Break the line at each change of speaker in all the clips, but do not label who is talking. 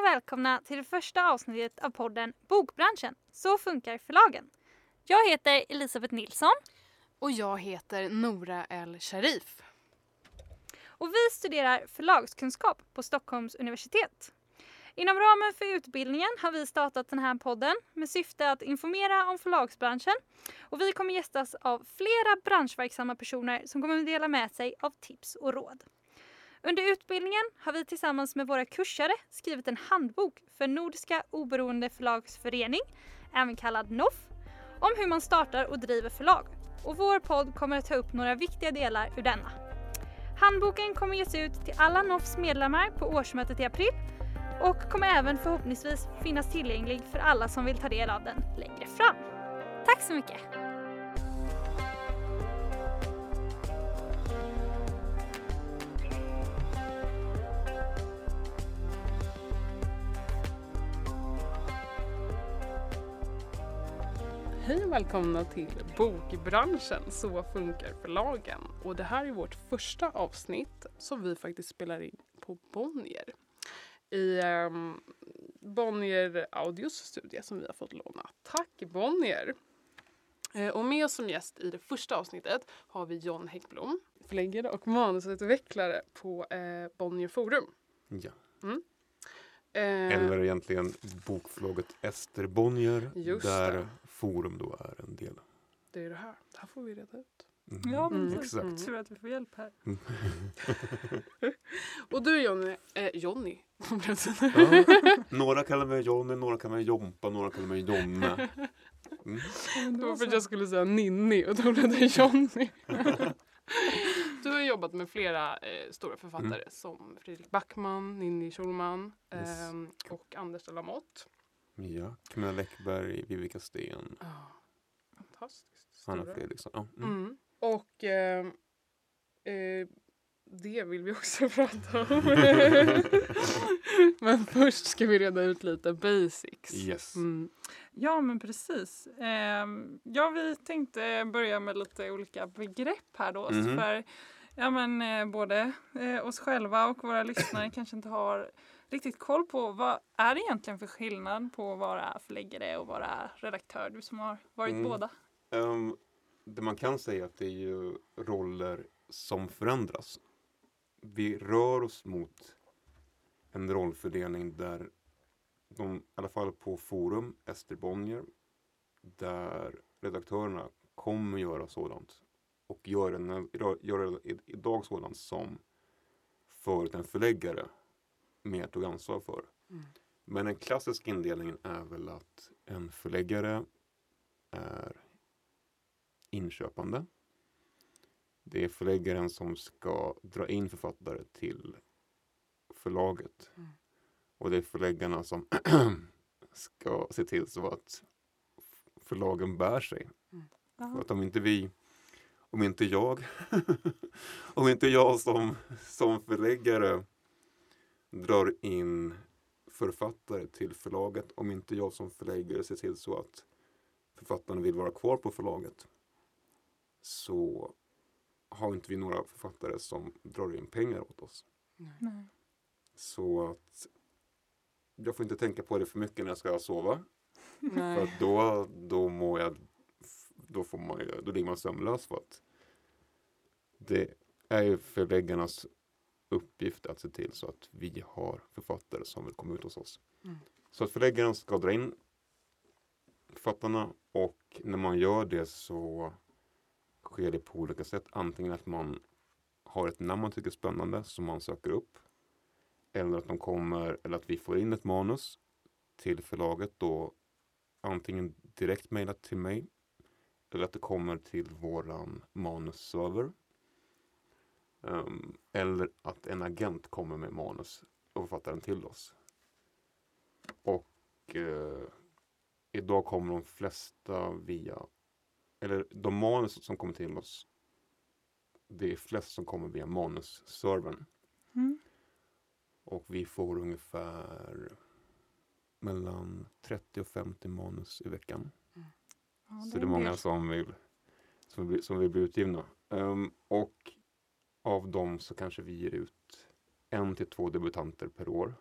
och välkomna till det första avsnittet av podden Bokbranschen. Så funkar förlagen. Jag heter Elisabeth Nilsson
Och jag heter Nora El Sharif.
och vi studerar förlagskunskap på Stockholms universitet. Inom ramen för utbildningen har vi startat den här podden med syfte att informera om förlagsbranschen och vi kommer gästas av flera branschverksamma personer som kommer att dela med sig av tips och råd. Under utbildningen har vi tillsammans med våra kursare skrivit en handbok för Nordiska oberoende förlagsförening, även kallad NOF, om hur man startar och driver förlag. Och vår podd kommer att ta upp några viktiga delar ur denna. Handboken kommer ges ut till alla NOFs medlemmar på årsmötet i april och kommer även förhoppningsvis finnas tillgänglig för alla som vill ta del av den längre fram. Tack så mycket!
Hej och välkomna till Bokbranschen, så funkar förlagen. Och det här är vårt första avsnitt som vi faktiskt spelar in på Bonnier. I um, Bonnier Audios studie som vi har fått låna. Tack Bonnier! Eh, och med oss som gäst i det första avsnittet har vi John Häggblom, förläggare och manusutvecklare på eh, Bonnier Forum.
Ja.
Eh,
Eller egentligen bokförlaget Ester Bonnier
Just
där
det.
Forum då är en del.
det är det här. Det här får vi reda ut.
Mm.
Ja,
Mm,
precis.
exakt.
Tur att vi får hjälp här.
Och du Johnny, eh, Johnny.
Ja, några kallar mig Johnny, några kallar mig Jompa, några kallar mig Jonne. Mm.
Det var för att jag skulle säga Ninni och då blev det Johnny. Du har jobbat med flera eh, stora författare som Fredrik Backman, Ninni Schulman
Yes.
ehm, och Anders de Lamotte.
Ja, Camilla Läckberg, Vivica Sten,
Ah, fantastiskt.
Hanna
stora.
Fredriksson. Ja, mm.
Mm. Och ehm, eh, det vill vi också prata om. Men först ska vi reda ut lite basics.
Yes.
Mm.
Ja, men precis. Ehm, ja, vi tänkte börja med lite olika begrepp här då.
Mhm.
För ja, men, eh, både eh, oss själva och våra lyssnare kanske inte har riktigt koll på vad är det egentligen för skillnad på att vara förläggare och vara redaktör? Du som har varit
Mm.
båda.
Ehm, det man kan säga är att det är ju roller som förändras. Vi rör oss mot en rollfördelning där de, i alla fall på forum, Ester Bonnier, där redaktörerna kommer göra sådant och gör, en, gör idag sådant som förut en förläggare mer tog ansvar för.
Mm.
Men den klassiska indelningen är väl att en förläggare är inköpande. Det är förläggaren som ska dra in författare till förlaget.
Mm.
Och det är förläggarna som ska se till så att förlagen bär sig. För att om inte vi, om inte jag, om inte jag som, som förläggare drar in författare till förlaget, om inte jag som förläggare ser till så att författarna vill vara kvar på förlaget så har inte vi några författare som drar in pengar åt oss.
Nej.
Så att jag får inte tänka på det för mycket när jag ska sova. För
Nej.
att då, då mår jag, då, får man, ju- då blir man sömnlös för att det är ju förläggarnas uppgift att se till så att vi har författare som vill komma ut hos oss.
Mm.
Så att förläggaren ska dra in författarna och när man gör det så sker det på olika sätt. Antingen att man har ett namn man tycker är spännande som man söker upp. Eller att de kommer, eller att vi får in ett manus till förlaget då antingen direkt mejlat till mig eller att det kommer till våran manusserver. Ehm, eller att en agent kommer med manus och författar den till oss. Och eh, idag kommer de flesta via, eller de manus som kommer till oss, det är flest som kommer via manusservern.
Mm.
Och vi får ungefär mellan 30 och 50 manus i veckan.
Ja,
Så det är många som vill, som vill, som vill bli utgivna. Ehm, och av dem så kanske vi ger ut en till två debutanter per år.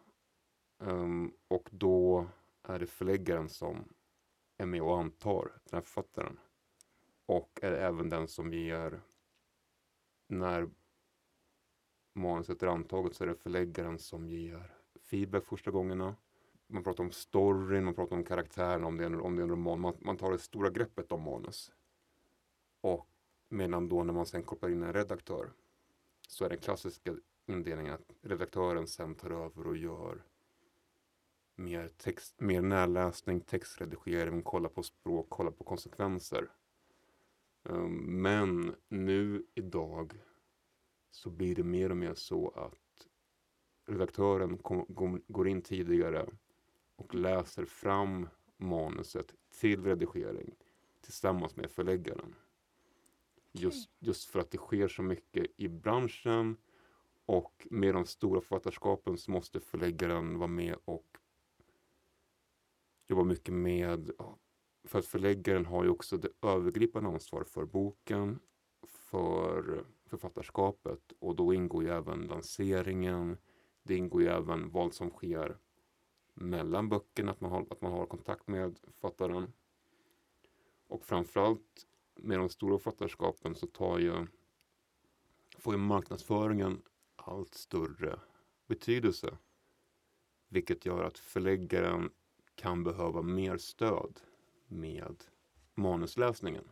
Um, och då är det förläggaren som är med och antar den här författaren. Och är även den som ger, när manuset är antaget så är det förläggaren som ger feedback första gångerna. Man pratar om storyn, man pratar om karaktären, om det är en, om det är en roman. Man, man tar det stora greppet om manus. Och medan då när man sen kopplar in en redaktör så är den klassiska indelningen att redaktören sen tar över och gör mer, text, mer närläsning, textredigering, kolla på språk, kolla på konsekvenser. Ehm, men nu idag så blir det mer och mer så att redaktören kom, går, går in tidigare och läser fram manuset till redigering tillsammans med förläggaren. Just, just för att det sker så mycket i branschen och med de stora författarskapen så måste förläggaren vara med och jobba mycket med, för att förläggaren har ju också det övergripande ansvaret för boken, för författarskapet och då ingår ju även lanseringen, det ingår ju även vad som sker mellan böckerna, att man har, att man har kontakt med författaren. Och framförallt med de stora författarskapen så tar ju, får ju marknadsföringen allt större betydelse. Vilket gör att förläggaren kan behöva mer stöd med manusläsningen.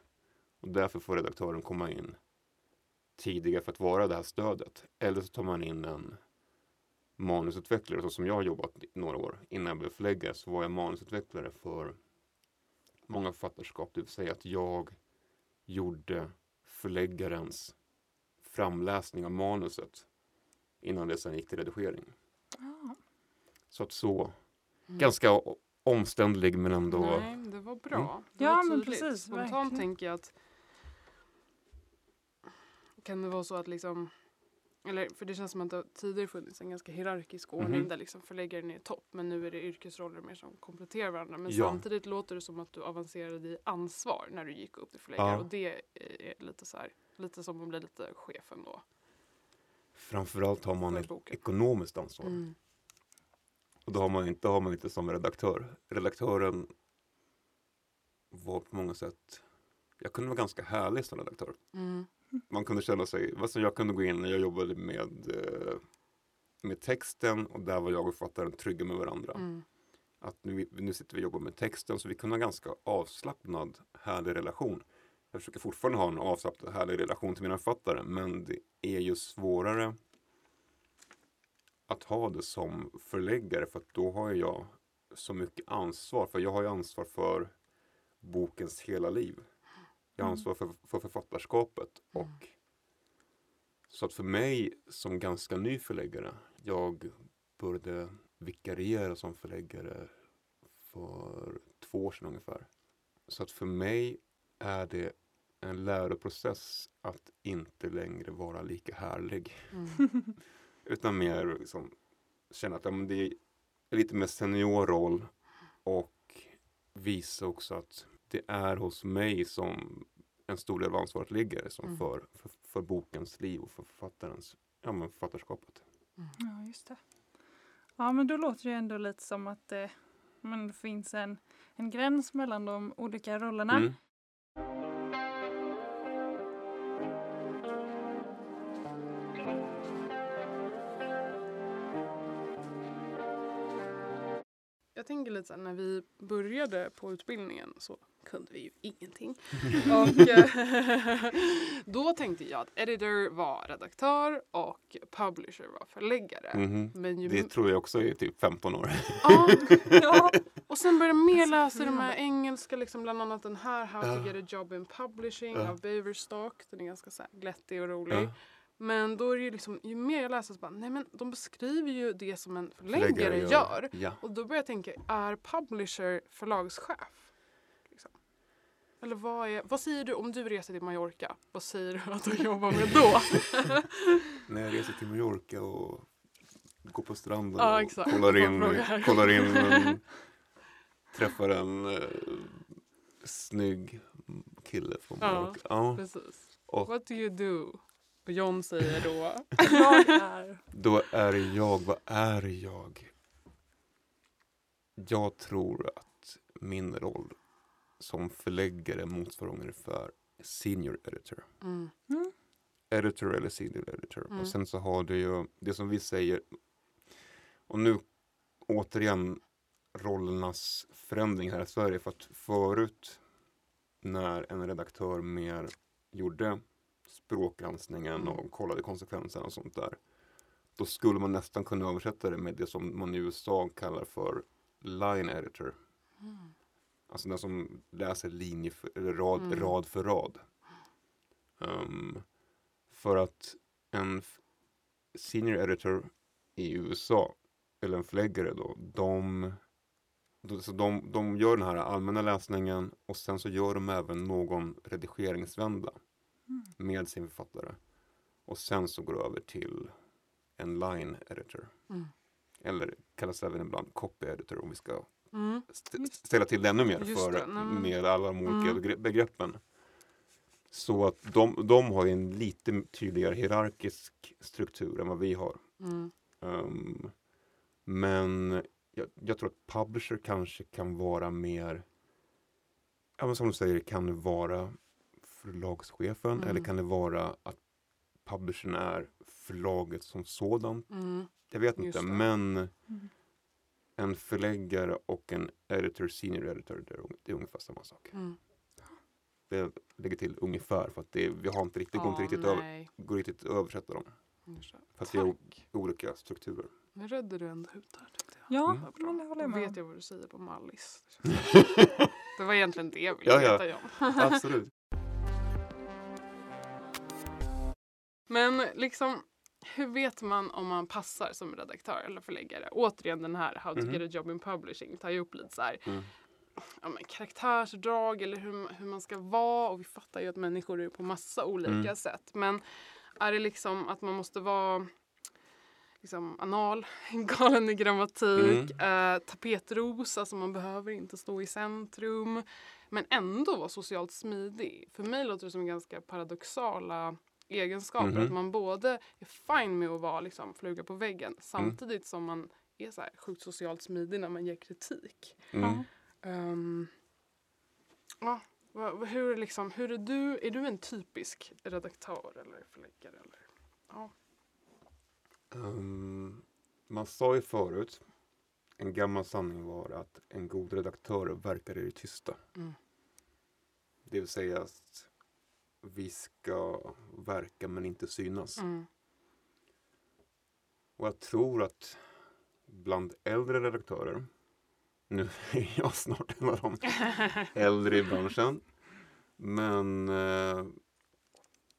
Och därför får redaktören komma in tidigare för att vara det här stödet. Eller så tar man in en manusutvecklare, så som jag har jobbat i några år. Innan jag blev förläggare så var jag manusutvecklare för många författarskap. Det vill säga att jag gjorde förläggarens framläsning av manuset innan det sen gick till redigering.
Ah.
Så att så,
Mm.
ganska omständlig men ändå
Nej, det var bra.
Mm.
Det
Ja,
var
men
tydligt.
precis,
Spontant
verkligen.
tänker jag att kan det vara så att liksom eller för det känns som att det tidigare funnits en ganska hierarkisk ordning
Mhm.
där liksom förläggaren är topp men nu är det yrkesroller mer som kompletterar varandra. Men
Ja.
samtidigt låter det som att du avancerade i ansvar när du gick upp till förläggare
Ja.
och det är lite så här, lite som att bli lite chef ändå.
framförallt har man ett ekonomiskt ansvar.
Mm.
Och då har man inte, har man inte som redaktör. Redaktören var på många sätt, jag kunde vara ganska härlig som redaktör.
Mm.
Man kunde känna sig, alltså jag kunde gå in när jag jobbade med, eh, med texten och där var jag och författaren trygga med varandra.
Mm.
Att nu, nu sitter vi och jobbar med texten så vi kunde ha en ganska avslappnad, härlig relation. Jag försöker fortfarande ha en avslappnad, härlig relation till mina författare men det är ju svårare att ha det som förläggare för att då har jag så mycket ansvar. För jag har ju ansvar för bokens hela liv. Jag
Mm.
ansvar för, för författarskapet.
Mm.
Och så att för mig som ganska ny förläggare, jag började vikariera som förläggare för två år sedan ungefär. Så att för mig är det en läroprocess att inte längre vara lika härlig.
Mm.
Utan mer liksom känna att ja, det är lite mer senior roll och visa också att det är hos mig som en stor del av ansvaret ligger som
Mm.
för, för, för bokens liv och för författarens, ja men författarskapet.
Ja, just det. Ja, men då låter det ju ändå lite som att det, men det finns en, en gräns mellan de olika rollerna.
Mm.
Jag tänker lite så här, när vi började på utbildningen så kunde vi ju ingenting. Och eh, då tänkte jag att editor var redaktör och publisher var förläggare.
Mhm.
Men ju
Det tror jag också är typ 15 år.
ja,
Ja.
och sen började jag mer läsa de här engelska, liksom bland annat den här How to get a job in publishing av Beaverstock. Den är ganska så här glättig och rolig. Men då är det ju liksom, ju mer jag läser så bara, nej men de beskriver ju det som en förläggare,
Förläggare
gör.
Ja.
Och då börjar jag tänka, är publisher förlagschef? Eller vad, är, vad säger du om du reser till Mallorca? Vad säger du att du jobbar med då?
När jag reser till Mallorca och går på stranden
Ja,
och kollar in, kollar in en, träffar en eh, snygg kille från
Ja.
Mallorca. Ja.
Precis.
Och
What do you do? Och John säger då,
Jag är...
då är jag, vad är jag? jag tror att min roll som förläggare motsvarar ungefär senior editor.
Mm.
Editor eller senior editor.
Mm.
Och sen så har du ju det som vi säger. Och nu återigen rollernas förändring här i Sverige. För att förut när en redaktör mer gjorde språkgranskningen
Mm.
och kollade konsekvenserna och sånt där. Då skulle man nästan kunna översätta det med det som man i USA kallar för line editor.
Mm.
Alltså den som läser linje för, eller rad,
Mm.
rad för rad. Ehm, för att en senior editor i USA, eller en förläggare då, de, så de, de gör den här allmänna läsningen och sen så gör de även någon redigeringsvända
Mm.
med sin författare. Och sen så går det över till en line editor.
Mm.
Eller kallas även ibland copy editor om vi ska
Mm.
ställa till det ännu mer
Just
för
det,
med alla de olika
Mm.
begre- begreppen. Så att de, de har ju en lite tydligare hierarkisk struktur än vad vi har.
Mm.
Ehm, men jag, jag tror att publisher kanske kan vara mer, ja men som du säger, kan det vara förlagschefen
Mm.
eller kan det vara att publishern är förlaget som sådant?
Mm.
Jag vet
Just
inte,
det.
men
Mm.
En förläggare och en editor, senior editor, det är, ung- det är ungefär samma sak.
Mm.
Det lägger till ungefär för att det, vi har inte riktigt, det går inte riktigt, över,
nej.
går riktigt att översätta dem.
Det.
Fast vi har olika strukturer.
Nu redde du ändå ut här tyckte jag.
Ja,
Mm.
Bra.
men det håller jag
Då
med
vet jag vad du säger på Mallis. Det var egentligen det jag ville
Ja, ja.
veta John.
Absolut.
Men liksom, hur vet man om man passar som redaktör eller förläggare? Återigen den här How to
Mhm.
get a job in publishing tar ju upp lite så här,
Mm.
ja, men karaktärsdrag eller hur, hur man ska vara och vi fattar ju att människor är på massa olika
Mm.
sätt. Men är det liksom att man måste vara liksom anal, galen i grammatik, eh, tapetros, alltså man behöver inte stå i centrum. Men ändå vara socialt smidig. För mig låter det som ganska paradoxala egenskaper.
Mhm.
Att man både är fine med att vara liksom, fluga på väggen samtidigt som man är så här sjukt socialt smidig när man ger kritik.
Mm.
Ehm, ja, vad- hur, liksom, hur är du? Är du en typisk redaktör eller förläggare? Eller? Ja.
Ehm, man sa ju förut, en gammal sanning var att en god redaktör verkar i det tysta.
Mm.
Det vill säga att vi ska verka men inte synas.
Mm.
Och jag tror att bland äldre redaktörer, nu är jag snart en av de äldre i branschen, men eh,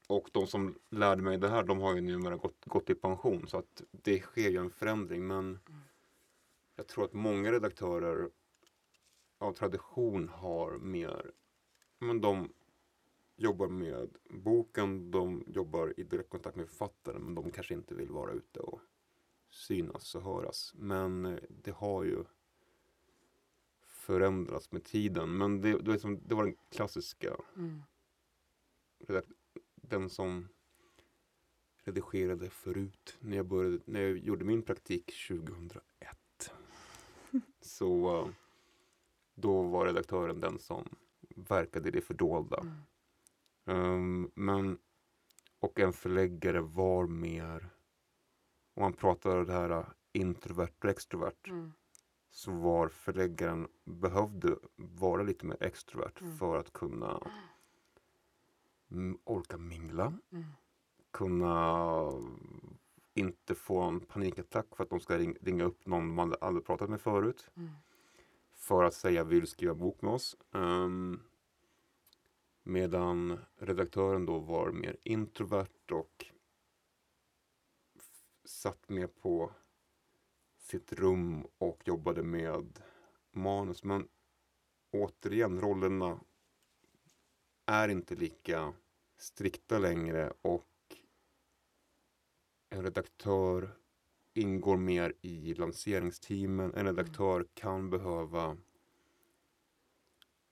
och de som lärde mig det här, de har ju numera gått, gått i pension så att det sker ju en förändring. Men jag tror att många redaktörer av tradition har mer, men de jobbar med boken, de jobbar i direktkontakt med författaren men de kanske inte vill vara ute och synas och höras. Men eh, det har ju förändrats med tiden. Men det, det, var, liksom, det var den klassiska,
Mm.
den som redigerade förut. När jag, började, när jag gjorde min praktik 2001. Så eh, då var redaktören den som verkade i det fördolda.
Mm.
Ehm, men, och en förläggare var mer, om man pratar det här uh, introvert och extrovert,
Mm.
så var förläggaren behövde vara lite mer extrovert
Mm.
för att kunna orka mingla,
Mm.
kunna inte få en panikattack för att de ska ring, ringa upp någon man aldrig pratat med förut
Mm.
för att säga vill du skriva bok med oss. Ehm, medan redaktören då var mer introvert och satt mer på sitt rum och jobbade med manus. Men återigen, rollerna är inte lika strikta längre och en redaktör ingår mer i lanseringsteamen. En redaktör kan behöva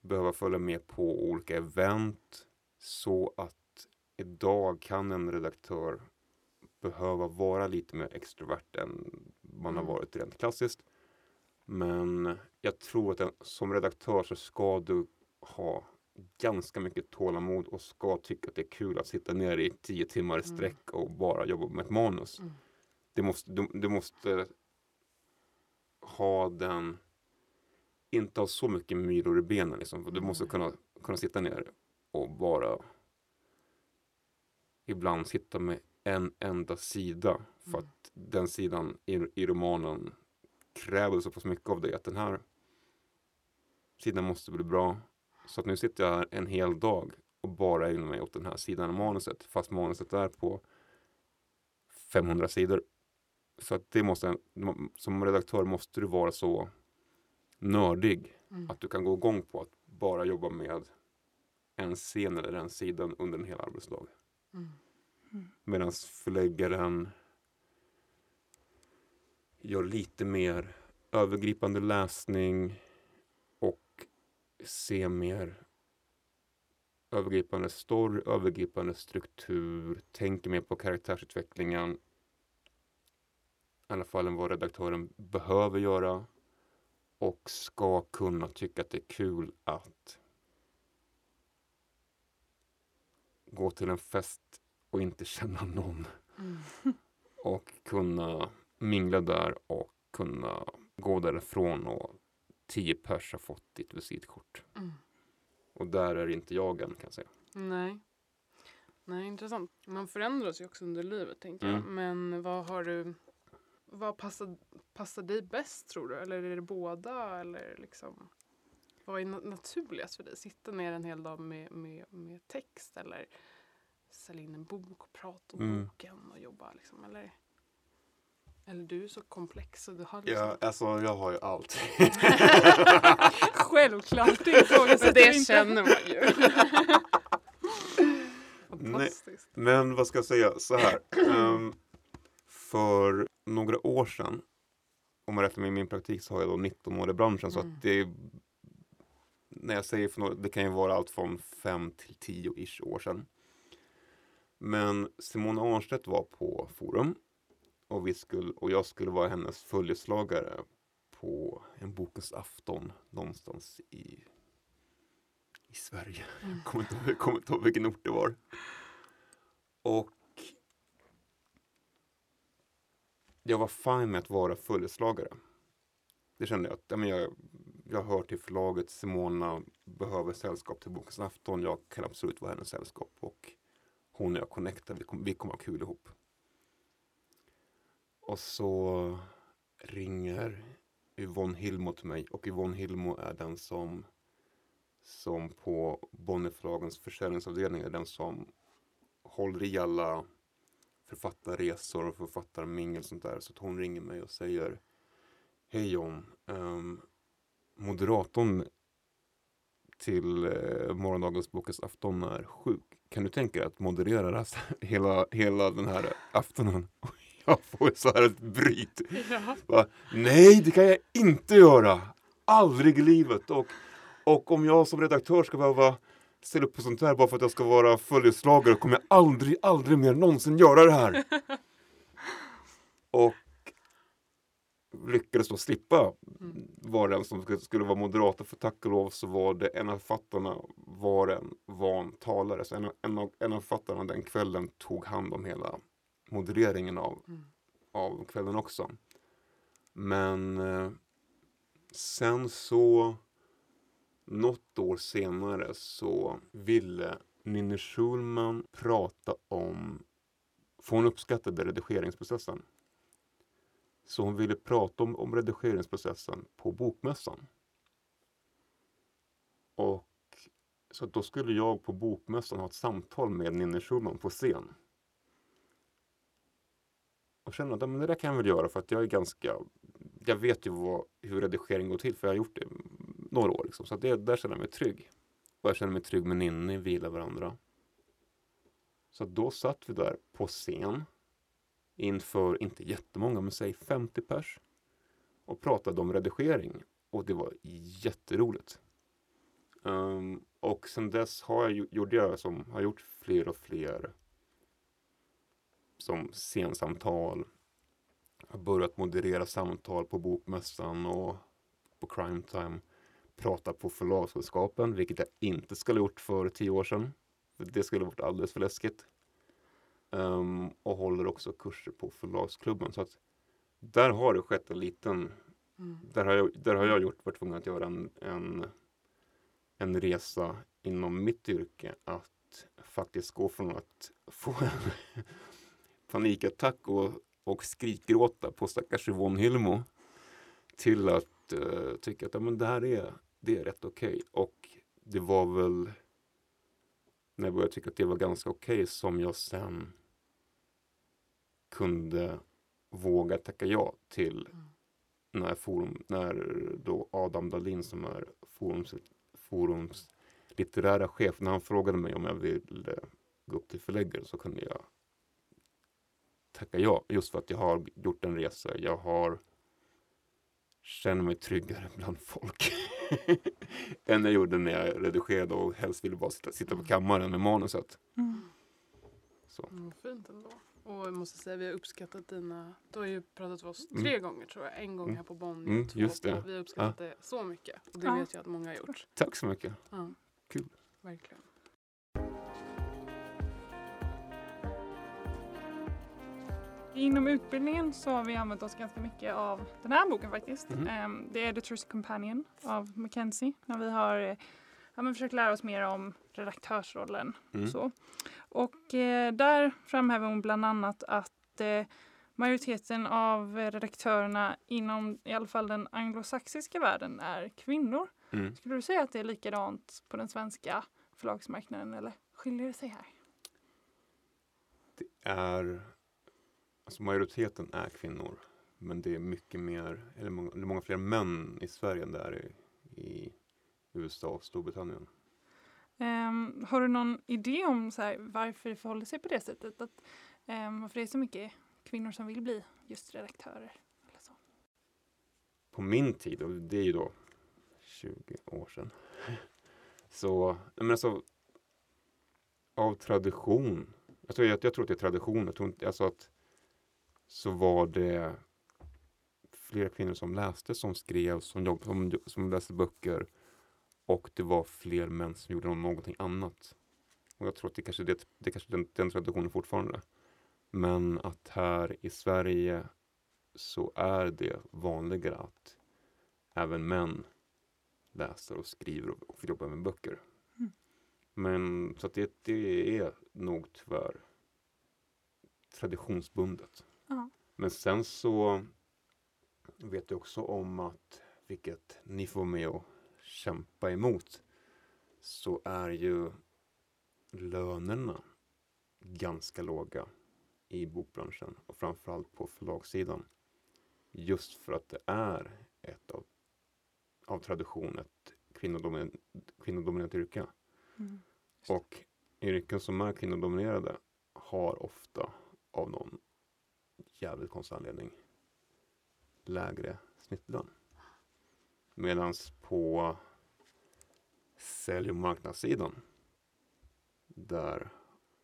behöva följa med på olika event så att idag kan en redaktör behöva vara lite mer extrovert än man har
Mm.
varit rent klassiskt. Men jag tror att en, som redaktör så ska du ha ganska mycket tålamod och ska tycka att det är kul att sitta ner i tio timmar i
Mm.
sträck och bara jobba med ett manus.
Mm.
Det måste, du, du måste ha den, inte ha så mycket myror i benen liksom. Du måste kunna, kunna sitta ner och bara ibland sitta med en enda sida. För
Mm.
att den sidan i, i romanen kräver så pass mycket av dig att den här sidan måste bli bra. Så att nu sitter jag här en hel dag och bara ägnar mig åt den här sidan av manuset. Fast manuset är på 500 sidor. Så att det måste, som redaktör måste du vara så nördig
Mm.
att du kan gå igång på att bara jobba med en scen eller en sidan under en hel arbetsdag.
Mm.
Medan förläggaren gör lite mer övergripande läsning och ser mer övergripande story, övergripande struktur, tänker mer på karaktärsutvecklingen. I alla fall än vad redaktören behöver göra och ska kunna tycka att det är kul att gå till en fest och inte känna någon
Mm.
och kunna mingla där och kunna gå därifrån och tio pers har fått ditt visitkort.
Mm.
Och där är inte jag än kan jag säga.
Nej. Nej, intressant. Man förändras ju också under livet tänker jag.
Mm.
Men vad har du, vad passar, passar dig bäst tror du? Eller är det båda? Eller liksom, vad är na- naturligast för dig? Sitta ner en hel dag med, med, med text eller sälja in en bok och prata om
Mm.
boken och jobba liksom? Eller, eller du är så komplex och du har liksom...
Ja, alltså jag har ju allt.
Självklart, det
Så
ifrågasätter
det
inte.
känner man ju. Fantastiskt.
Men vad ska jag säga, så här. Ehm, för några år sedan, om man räknar med min praktik så har jag då 19 år i branschen. Så
Mm.
att det är, när jag säger för några, det kan ju vara allt från 5 till 10-ish år sedan. Men Simona Arnstedt var på Forum och, vi skulle, och jag skulle vara hennes följeslagare på en bokens afton någonstans i, i Sverige.
Mm.
Jag kommer inte, ihåg- kommer inte ihåg vilken ort det var. Och jag var fine med att vara följeslagare. Det kände jag att ja, men jag, jag hör till förlaget. Simona behöver sällskap till Bokens afton. Jag kan absolut vara hennes sällskap. Och hon och jag connectar. Vi, kom, vi kommer ha kul ihop. Och så ringer Yvonne Hilmo till mig. Och Yvonne Hilmo är den som som på Bonnierförlagens försäljningsavdelning är den som håller i alla författarresor och författarmingel och sånt där. Så hon ringer mig och säger Hej John, um, moderatorn till uh, morgondagens bokens afton är sjuk. Kan du tänka dig att moderera här, hela, hela den här aftonen? Och jag får så här ett bryt.
Ja.
Va? Nej, det kan jag inte göra. Aldrig i livet. Och, och om jag som redaktör ska behöva ställa upp på sånt här bara för att jag ska vara följeslagare kommer jag aldrig, aldrig mer någonsin göra det här. Och lyckades då slippa vara den som skulle- skulle vara moderator för tack och lov så var det en av författarna var en van talare. Så en av, en av, en av författarna den kvällen tog hand om hela modereringen av
Mm.
av kvällen också. Men eh, sen så något år senare så ville Ninni Schulman prata om, för hon uppskattade redigeringsprocessen. Så hon ville prata om, om redigeringsprocessen på bokmässan. Och så då skulle jag på bokmässan ha ett samtal med Ninni Schulman på scen och känna att men det där kan jag väl göra för att jag är ganska jag vet ju vad, hur redigering går till för jag har gjort det några år. Liksom. Så att det, där känner jag mig trygg. Och jag känner mig trygg med Ninni, vi gillar varandra. Så att då satt vi där på scen inför, inte jättemånga, men säg 50 pers och pratade om redigering. Och det var jätteroligt. Um, och sen dess har jag, gjorde jag som, har gjort fler och fler som scensamtal. Har börjat moderera samtal på bokmässan och på crime time, pratar på förlagskunskapen, vilket jag inte skulle gjort för tio år sedan. Det skulle varit alldeles för läskigt. Um, och håller också kurser på förlagsklubben. Så att där har det skett en liten,
Mm.
där har jag, där har jag gjort, varit tvungen att göra en, en, en resa inom mitt yrke. Att faktiskt gå från att få en panikattack och, och skrikgråta på stackars Yvonne Hilmo till att uh, tycka att ja, men det här är, det är rätt okej. Och det var väl när jag började tycka att det var ganska okej som jag sen kunde våga tacka ja till
Mm.
när, forum, när då Adam Dahlin som är forums, forums litterära chef, när han frågade mig om jag ville gå upp till förläggare så kunde jag tacka ja. Just för att jag har gjort en resa. Jag har känner mig tryggare bland folk än jag gjorde när jag redigerade och helst ville bara sitta, sitta på kammaren med manuset.
Mm.
Så.
Mm, fint ändå. Och jag måste säga, vi har uppskattat dina... Du har ju pratat med oss
Mm.
tre gånger tror jag. En gång
Mm.
här på Bonnier
Mm,
och två
just det.
på... Vi har uppskattat det så mycket. Och det
Ja.
vet jag att många har gjort.
Tack så mycket.
Ja.
Kul.
Verkligen.
Inom utbildningen så har vi använt oss ganska mycket av den här boken faktiskt.
Mhm.
Ehm, The Editor's Companion av Mackenzie. När vi har eh, ja, försökt lära oss mer om redaktörsrollen.
Mm.
Så. Och eh, där framhäver hon bland annat att eh, majoriteten av redaktörerna inom i alla fall den anglosaxiska världen är kvinnor.
Mm.
Skulle du säga att det är likadant på den svenska förlagsmarknaden eller skiljer det sig här?
Det är, alltså majoriteten är kvinnor. Men det är mycket mer, eller många, många fler män i Sverige än det är i, i USA och Storbritannien.
Ehm, har du någon idé om så här, varför det förhåller sig på det sättet? Att, ehm, varför det är så mycket kvinnor som vill bli just redaktörer? Eller så?
På min tid, och det är ju då 20 år sedan. Så, men alltså av tradition. Jag tror, jag, jag tror att det är tradition. Jag tror inte, alltså att så var det flera kvinnor som läste, som skrev, som, jobb, som, som läste böcker. Och det var fler män som gjorde någonting annat. Och jag tror att det kanske, det, det kanske den, den traditionen fortfarande. Men att här i Sverige så är det vanligare att även män läser och skriver och, och jobbar med böcker.
Mm.
Men så att det, det är nog tyvärr traditionsbundet.
Ja.
Men sen så vet jag också om att, vilket ni får med och kämpa emot, så är ju lönerna ganska låga i bokbranschen och framförallt på förlagssidan. Just för att det är ett av, av tradition ett kvinnodominerat, kvinnodominerat yrke.
Mm.
Och yrken som är kvinnodominerade har ofta av någon jävligt konstig anledning lägre snittlön. Medan på sälj och marknadssidan där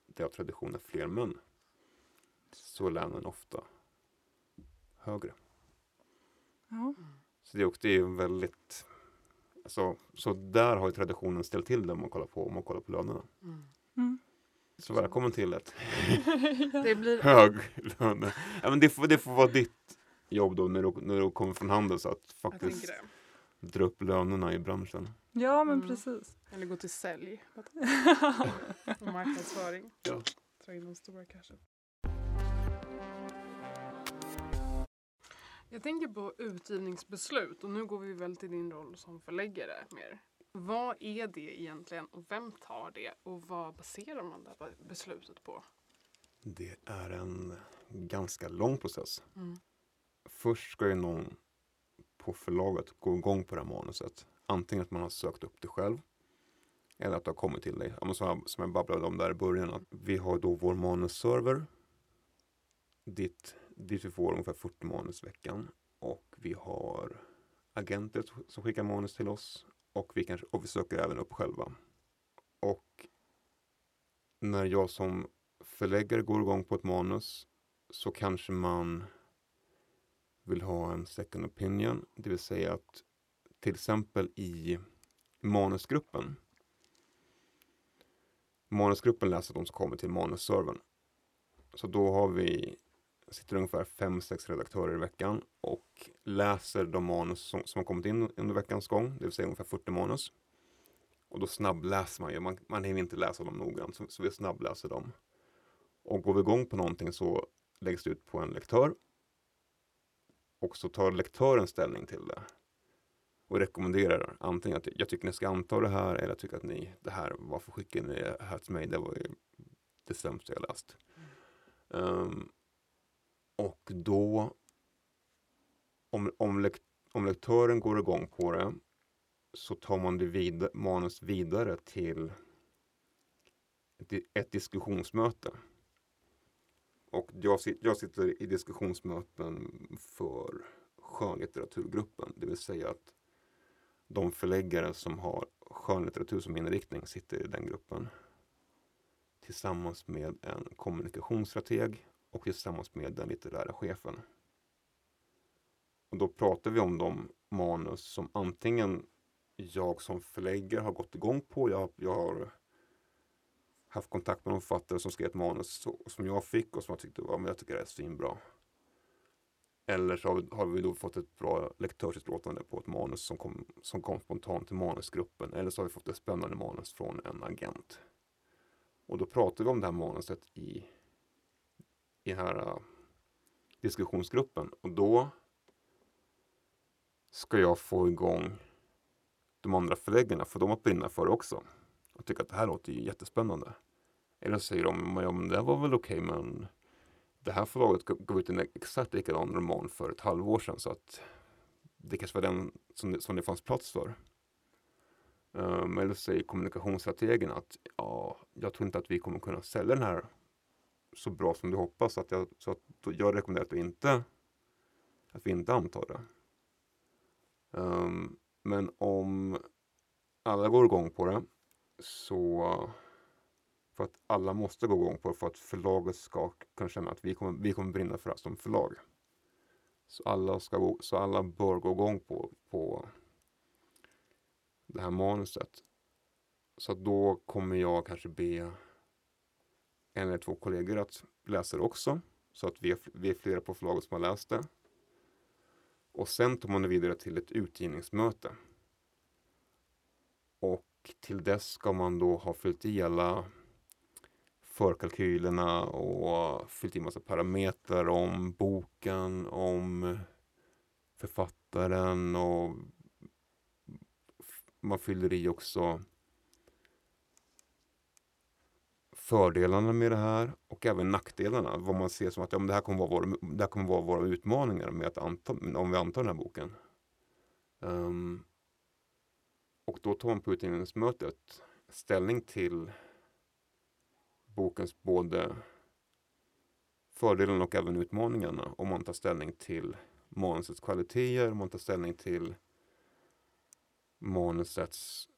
det av tradition är fler män så är lönen ofta högre.
Ja.
Så det är också det är ju väldigt alltså, så där har ju traditionen ställt till det om man kollar på, om man kollar på lönerna.
Mm.
Mm.
Så välkommen till ett
Det blir...
hög löne. Ja, men det, får, det får vara ditt jobb då när du, när du kommer från Handels att
Jag tänker
faktiskt dra upp lönerna i branschen.
ja, men
Mm.
precis.
Eller gå till sälj. Marknadsföring.
Ja.
Dra in de stora cashen. Jag tänker på utgivningsbeslut och nu går vi väl till din roll som förläggare mer. Vad är det egentligen och vem tar det och vad baserar man det beslutet på?
Det är en ganska lång process.
Mm.
Först ska ju någon på förlaget gå igång på det här manuset. Antingen att man har sökt upp det själv eller att det har kommit till dig. Som jag babblade om där i början. Att vi har då vår manusserver dit, dit vi får ungefär 40 manus i veckan. Och vi har agenter som skickar manus till oss. Och vi, kanske, och vi söker även upp själva. Och när jag som förläggare går igång på ett manus så kanske man vill ha en second opinion. Det vill säga att till exempel i manusgruppen. Manusgruppen läser de som kommer till manusservern. Så då har vi, sitter ungefär fem sex redaktörer i veckan och läser de manus som, som har kommit in under veckans gång, det vill säga ungefär 40 manus. Och då snabbläser man ju, man, man hinner inte läsa dem noggrant, så, så vi snabbläser dem. Och går vi igång på någonting så läggs det ut på en lektör. Och så tar lektören ställning till det. Och rekommenderar antingen att jag tycker ni ska anta det här eller jag tycker att ni, det här, varför skickar ni det här till mig? Det var ju det sämsta jag läst. Um, och då, om, om, lek, om lektören går igång på det så tar man det vid, manus vidare till ett, ett diskussionsmöte. Och jag, jag sitter i diskussionsmöten för skönlitteraturgruppen, det vill säga att de förläggare som har skönlitteratur som inriktning sitter i den gruppen tillsammans med en kommunikationsstrateg och tillsammans med den litterära chefen. Och då pratar vi om de manus som antingen jag som förläggare har gått igång på. Jag, jag har haft kontakt med de författare som skrev ett manus som jag fick och som jag tyckte var, men jag tycker det är svinbra. Eller så har vi, har vi då fått ett bra lektörsutlåtande på ett manus som kom, som kom spontant till manusgruppen. Eller så har vi fått ett spännande manus från en agent. Och då pratar vi om det här manuset i, i den här uh, diskussionsgruppen. Och då ska jag få igång de andra förläggarna, för de att brinna för det också. Och tycka att det här låter ju jättespännande. Eller så säger de, ja men det var väl okej okay, men det här förlaget gav ut en exakt likadan roman för ett halvår sedan så att det kanske var den som det, som det fanns plats för. Um, eller så säger kommunikationsstrategen att ja, jag tror inte att vi kommer kunna sälja den här så bra som du hoppas. Att jag, så att jag rekommenderar att vi inte, att vi inte antar det. Um, men om alla går igång på det så för att alla måste gå igång på det för att förlaget ska kunna känna att vi kommer, vi kommer brinna för det som förlag. Så alla, ska gå, så alla bör gå igång på, på det här manuset. Så då kommer jag kanske be en eller två kollegor att läsa det också. Så att vi är, vi är flera på förlaget som har läst det. Och sen tar man det vidare till ett utgivningsmöte. Och till dess ska man då ha fyllt i alla förkalkylerna och fyllt i massa parametrar om boken, om författaren och man fyller i också fördelarna med det här och även nackdelarna. Vad man ser som att ja, men det, här kommer vara våra, det här kommer vara våra utmaningar med att anta, om vi antar den här boken. Um, och då tar man på utgivningsmötet ställning till bokens både fördelarna och även utmaningarna. Om man tar ställning till manusets kvaliteter, om man tar ställning till manusets,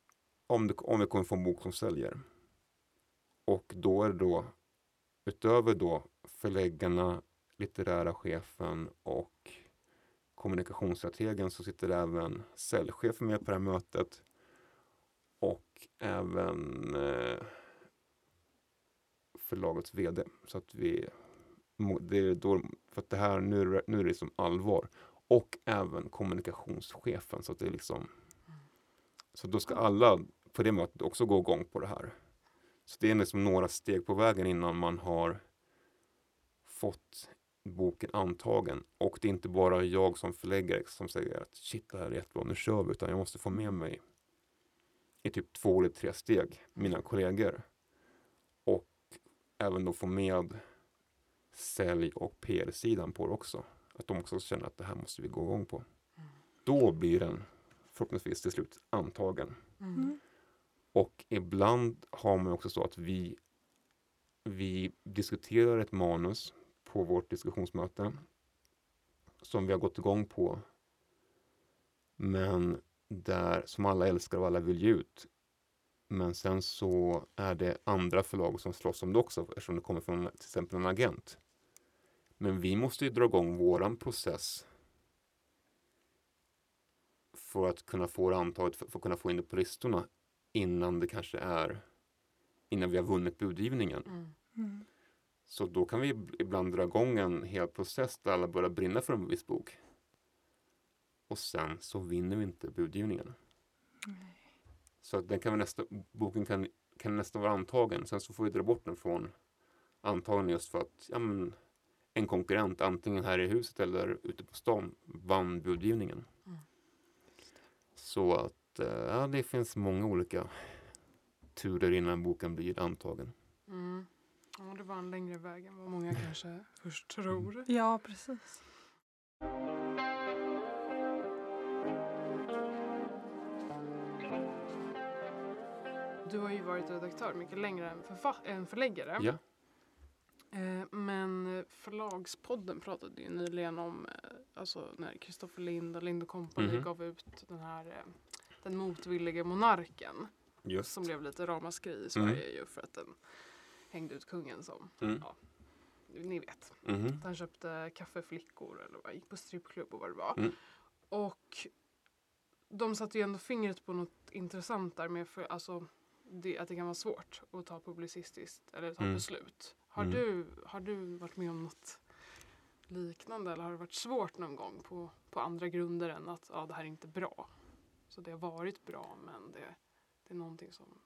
om det, om vi kommer få en bok som säljer. Och då är det då, utöver då förläggarna, litterära chefen och kommunikationsstrategen så sitter även säljchefen med på det här mötet. Och även eh, förlagets VD. Så att vi, det är då, för att det här, nu, nu är det liksom allvar. Och även kommunikationschefen. Så att det är liksom, så då ska alla på det mötet också gå igång på det här. Så det är liksom några steg på vägen innan man har fått boken antagen. Och det är inte bara jag som förläggare som säger att shit, det här är jättebra, nu kör vi. Utan jag måste få med mig i typ två eller tre steg mina kollegor. Och även då få med sälj och PR-sidan på det också. Att de också känner att det här måste vi gå igång på. Då blir den förhoppningsvis till slut antagen. Mm. Och ibland har man också så att vi, vi diskuterar ett manus på vårt diskussionsmöte som vi har gått igång på. Men där, som alla älskar och alla vill ge ut. Men sen så är det andra förlag som slåss om det också eftersom det kommer från till exempel en agent. Men vi måste ju dra igång våran process för att kunna få det antaget, för, för att kunna få in det på listorna innan det kanske är innan vi har vunnit budgivningen.
Mm.
Mm.
Så då kan vi ib- ibland dra igång en hel process där alla börjar brinna för en viss bok. Och sen så vinner vi inte budgivningen. Så att den kan vi nästa, boken kan, kan nästan vara antagen. Sen så får vi dra bort den från antagen just för att ja, men, en konkurrent antingen här i huset eller ute på stan vann budgivningen.
Mm.
Så att eh, ja, det finns många olika turer innan boken blir antagen.
Mm. Ja, det var en längre väg än vad många kanske först tror.
Ja, precis.
Du har ju varit redaktör mycket längre än, förfa- än förläggare.
Ja.
Eh, men Förlagspodden pratade ju nyligen om eh, alltså när Kristoffer Lind och Lind Company
Mhm.
gav ut den här Den motvillige monarken
Just.
som blev lite ramaskri i Sverige ju för att den hängde ut kungen som,
Mm.
ja, ni vet. Att han köpte kaffeflickor eller vad, gick på strippklubb och vad det var.
Mm.
Och de satte ju ändå fingret på något intressant där med för, alltså, det, att det kan vara svårt att ta publicistiskt eller ta
Mm.
beslut. Har,
Mm.
du, har du varit med om något liknande eller har det varit svårt någon gång på, på andra grunder än att ja, det här är inte bra? Så det har varit bra men det, det är någonting som är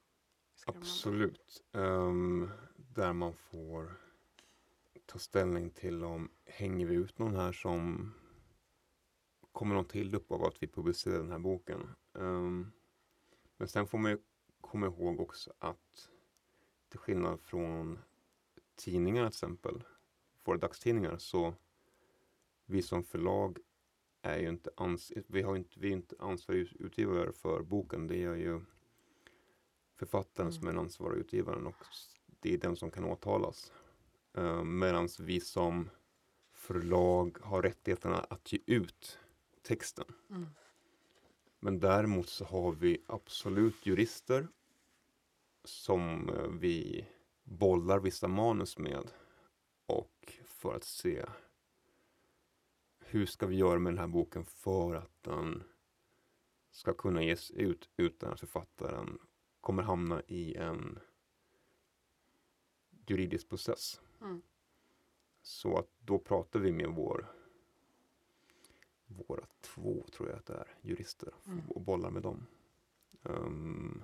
skrämmande.
Absolut. Um, där man får ta ställning till om hänger vi ut någon här som kommer någon till upp av att vi publicerar den här boken. Um, men sen får man ju komma ihåg också att till skillnad från tidningar till exempel, våra dagstidningar, så vi som förlag är ju inte, ans- vi har inte, vi är inte ansvariga utgivare för boken. Det är ju författaren som är den ansvariga utgivaren och det är den som kan åtalas. Uh, Medan vi som förlag har rättigheterna att ge ut texten.
Mm.
Men däremot så har vi absolut jurister som eh, vi bollar vissa manus med och för att se hur ska vi göra med den här boken för att den ska kunna ges ut utan att författaren kommer hamna i en juridisk process.
Mm.
Så att då pratar vi med vår våra två, tror jag att det är, jurister
Mm.
och bollar med dem. Ehm,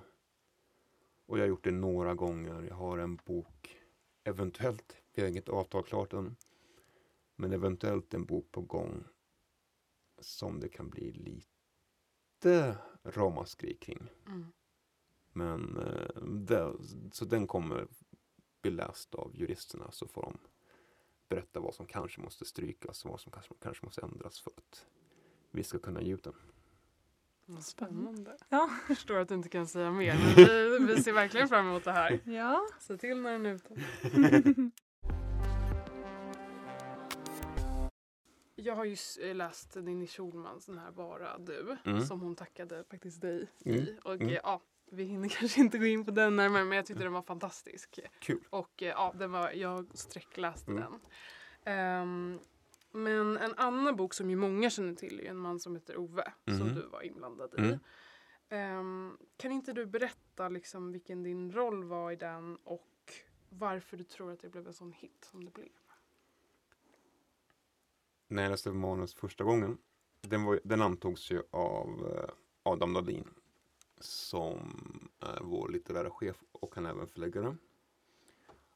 och jag har gjort det några gånger. Jag har en bok, eventuellt, vi har inget avtal klart än, men eventuellt en bok på gång som det kan bli lite ramaskri kring.
Mm.
Men eh, det, så den kommer bli läst av juristerna så får de berätta vad som kanske måste strykas och vad som kanske, kanske måste ändras för att vi ska kunna ge ut den.
Vad spännande.
Ja.
Jag förstår att du inte kan säga mer men vi, vi ser verkligen fram emot det här.
Ja.
Se till när den är ute. Jag har ju eh, läst Ninni Schulmans den här Bara du
Mm.
som hon tackade faktiskt dig
Mm.
i. Och
Mm.
eh, ja, vi hinner kanske inte gå in på den närmare men jag tyckte den var fantastisk.
Kul.
Och eh, ja, den var, jag sträckläste
Mm.
den. Ehm, men en annan bok som ju många känner till är en man som heter Ove som
Mhm.
du var inblandad i. Ehm, kan inte du berätta liksom vilken din roll var i den och varför du tror att det blev en sån hit som det blev?
När jag läste manus första gången, den, var, den antogs ju av eh, Adam Ladin som är vår litterära chef och han är även förläggare.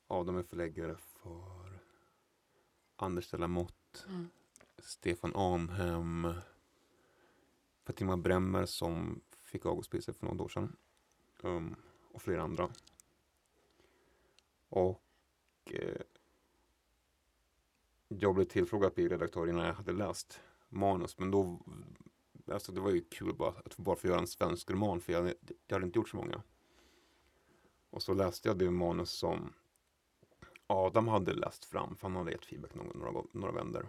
Adam är förläggare för Anders de la Motte, Stefan Arnhem, Fatima Bremmer som fick Augustpriset för några år sedan. Um, och flera andra. Och eh, jag blev tillfrågad att bli redaktör innan jag hade läst manus. Men då, alltså det var ju kul bara att bara få göra en svensk roman för jag, hade- jag hade inte gjort så många. Och så läste jag det manus som Adam hade läst fram, för han hade gett feedback några, några, några vändor.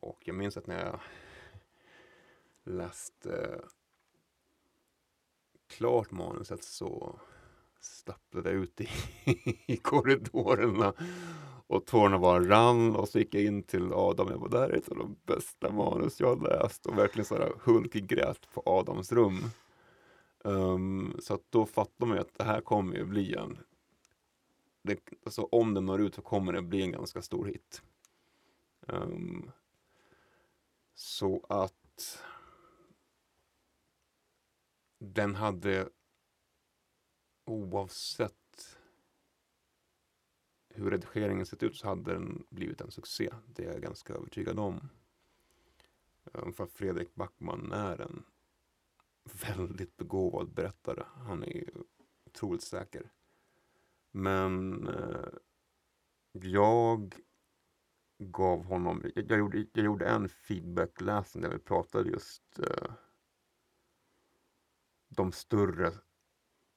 Och jag minns att när jag läste klart manuset så stapplade ut i, i korridorerna och tårarna bara rann och så gick jag in till Adam jag bara, det här är ett av de bästa manus jag har läst och verkligen så här hulkgrät på Adams rum. Um, så att då fattar man ju att det här kommer ju bli en det, alltså om den når ut så kommer det bli en ganska stor hit. Um, så att den hade oavsett hur redigeringen sett ut så hade den blivit en succé. Det är jag ganska övertygad om. Ehm, för Fredrik Backman är en väldigt begåvad berättare. Han är otroligt säker. Men eh, jag gav honom, jag, gjorde, jag gjorde en feedbackläsning där vi pratade just eh, de större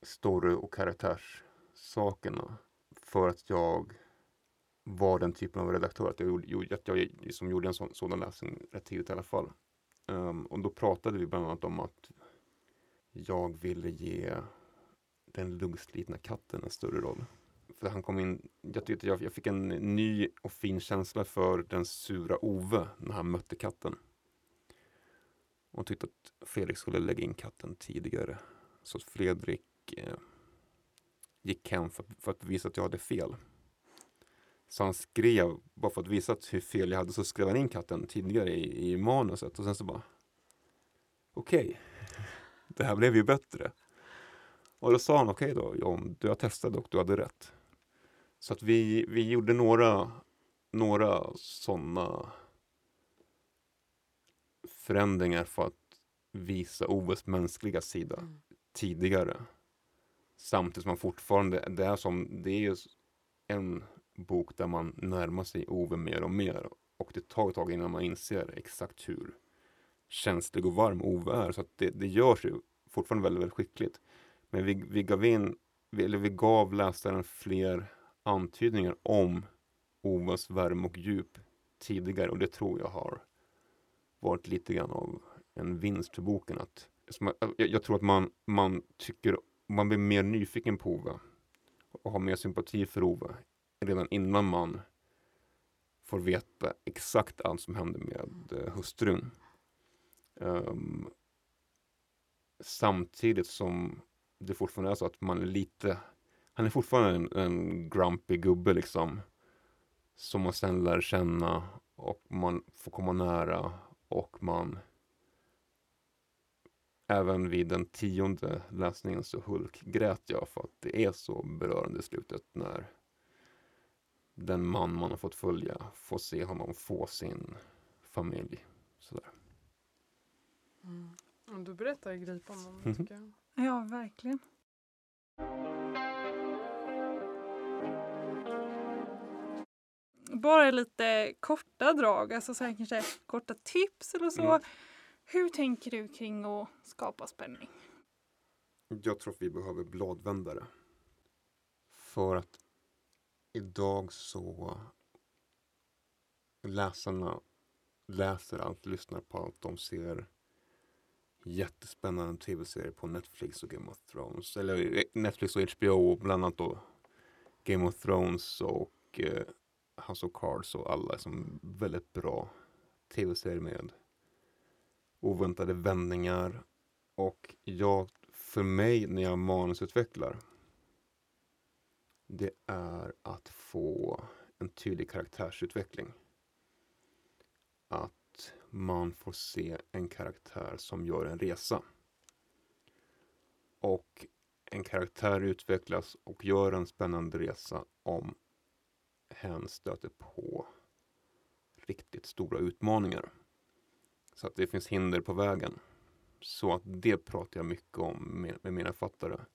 story och karaktärssakerna. För att jag var den typen av redaktör att jag, gjorde, att jag liksom gjorde en sån, sådan läsning rätt tidigt i alla fall. Um, och då pratade vi bland annat om att jag ville ge den luggslitna katten en större roll. För han kom in, jag tyckte jag, jag fick en ny och fin känsla för den sura Ove när han mötte katten. Och tyckte att Fredrik skulle lägga in katten tidigare. Så att Fredrik eh, gick hem för, för, att visa att jag hade fel. Så han skrev, bara för att visa hur fel jag hade, så skrev han in katten tidigare i, i manuset. Och sen så bara, okej, okay, det här blev ju bättre. Och då sa han, okej okay då, John, du har testat och du hade rätt. Så att vi, vi gjorde några, några sådana förändringar för att visa Oves mänskliga sida mm. tidigare. Samtidigt som man fortfarande, det är som, det är ju en bok där man närmar sig Ove mer och mer. Och det tar ett tag innan man inser exakt hur känslig och varm Ove är. Så att det, det görs ju fortfarande väldigt, väldigt skickligt. Men vi, vi gav in, vi, eller vi gav läsaren fler antydningar om Oves värme och djup tidigare och det tror jag har varit lite grann av en vinst för boken. Att, jag, jag tror att man, man tycker, man blir mer nyfiken på Ove och har mer sympati för Ove redan innan man får veta exakt allt som hände med eh, hustrun. Um, samtidigt som det fortfarande är så att man är lite Han är fortfarande en, en grumpy gubbe liksom. Som man sen lär känna och man får komma nära och man Även vid den tionde läsningen så hulkgrät jag för att det är så berörande i slutet när den man man har fått följa får se honom få sin familj. Sådär.
Mm. Du berättar gripande om
Mm.
tycker jag.
Ja, verkligen. Bara lite korta drag, alltså så här kanske korta tips eller så.
Mm.
Hur tänker du kring att skapa spänning?
Jag tror att vi behöver bladvändare. För att idag så läsarna läser allt, lyssnar på allt. De ser jättespännande tv-serier på Netflix och Game of Thrones. Eller eh, Netflix och HBO bland annat då Game of Thrones och eh, House of Cards och alla som väldigt bra tv-serier med oväntade vändningar. Och jag, för mig när jag manusutvecklar det är att få en tydlig karaktärsutveckling. Att man får se en karaktär som gör en resa. Och en karaktär utvecklas och gör en spännande resa om hen stöter på riktigt stora utmaningar. Så att det finns hinder på vägen. Så att det pratar jag mycket om med, med mina fattare.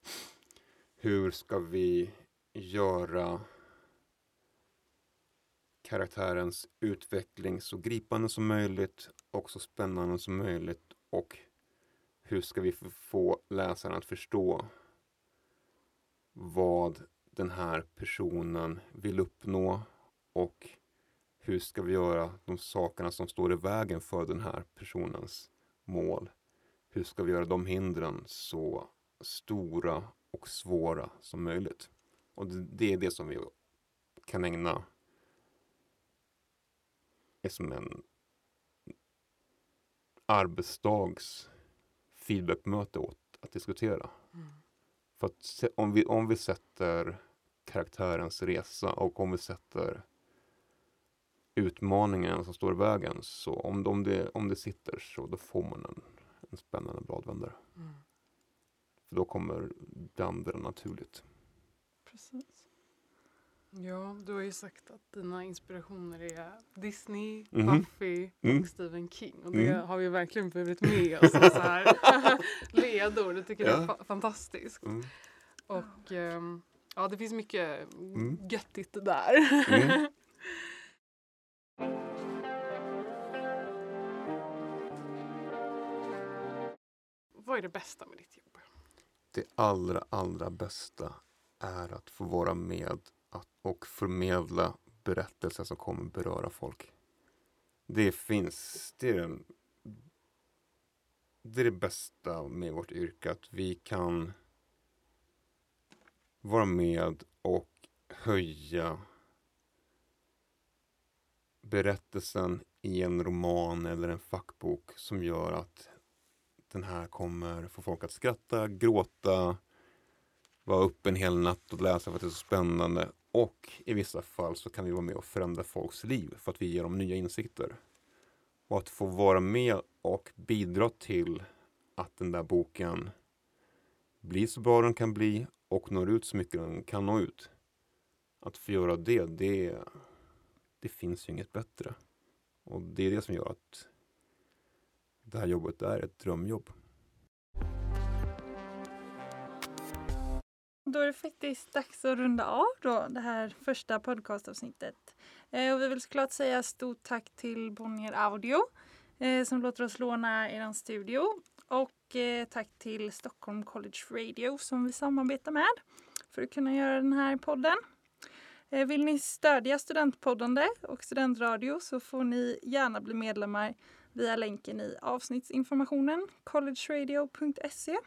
Hur ska vi göra karaktärens utveckling så gripande som möjligt och så spännande som möjligt och hur ska vi få läsaren att förstå vad den här personen vill uppnå och hur ska vi göra de sakerna som står i vägen för den här personens mål? Hur ska vi göra de hindren så stora och svåra som möjligt. Och det, det är det som vi kan ägna är som en arbetsdags feedbackmöte åt att diskutera.
Mm.
För att se- om vi, om vi sätter karaktärens resa och om vi sätter utmaningen som står i vägen så om, om, det, om det sitter så då får man en, en spännande bladvändare.
Mm.
För då kommer det andra naturligt.
Precis.
Ja, du har ju sagt att dina inspirationer är Disney,
Mhm.
Buffy
Mm.
och Stephen King. Och det
Mm.
har vi verkligen burit med oss så här ledord. Jag tycker det är
Ja.
fa- fantastiskt.
Mm.
Och ehm, ja, det finns mycket
Mm.
göttigt där. Vad är det bästa med ditt jobb?
Det allra, allra bästa är att få vara med och förmedla berättelser som kommer beröra folk. Det finns, det är, den, det är det bästa med vårt yrke, att vi kan vara med och höja berättelsen i en roman eller en fackbok som gör att den här kommer få folk att skratta, gråta, vara uppe en hel natt och läsa för att det är så spännande. Och i vissa fall så kan vi vara med och förändra folks liv för att vi ger dem nya insikter. Och att få vara med och bidra till att den där boken blir så bra den kan bli och når ut så mycket den kan nå ut. Att få göra det, det, det finns ju inget bättre. Och det är det som gör att det här jobbet är ett drömjobb.
Då är det faktiskt dags att runda av då det här första podcastavsnittet. Eh, och vi vill såklart säga stort tack till Bonnier Audio eh, som låter oss låna er studio. Och eh, tack till Stockholm College Radio som vi samarbetar med för att kunna göra den här podden. Eh, vill ni stödja studentpoddande och studentradio så får ni gärna bli medlemmar via länken i avsnittsinformationen collegeradio.se.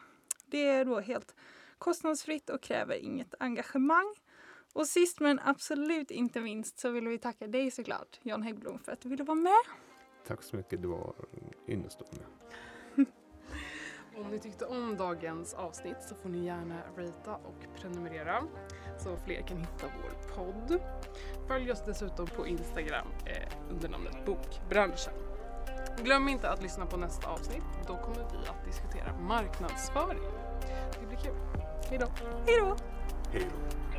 Det är då helt kostnadsfritt och kräver inget engagemang. Och sist men absolut inte minst så vill vi tacka dig såklart, Jan Häggblom, för att du ville vara med.
Tack så mycket, det var en ynnest att vara med.
Om ni tyckte om dagens avsnitt så får ni gärna ratea och prenumerera så fler kan hitta vår podd. Följ oss dessutom på Instagram eh, under namnet Bokbranschen. Glöm inte att lyssna på nästa avsnitt. Då kommer vi att diskutera marknadsföring. Det blir kul. Hej då!
Hej då!
Hej då.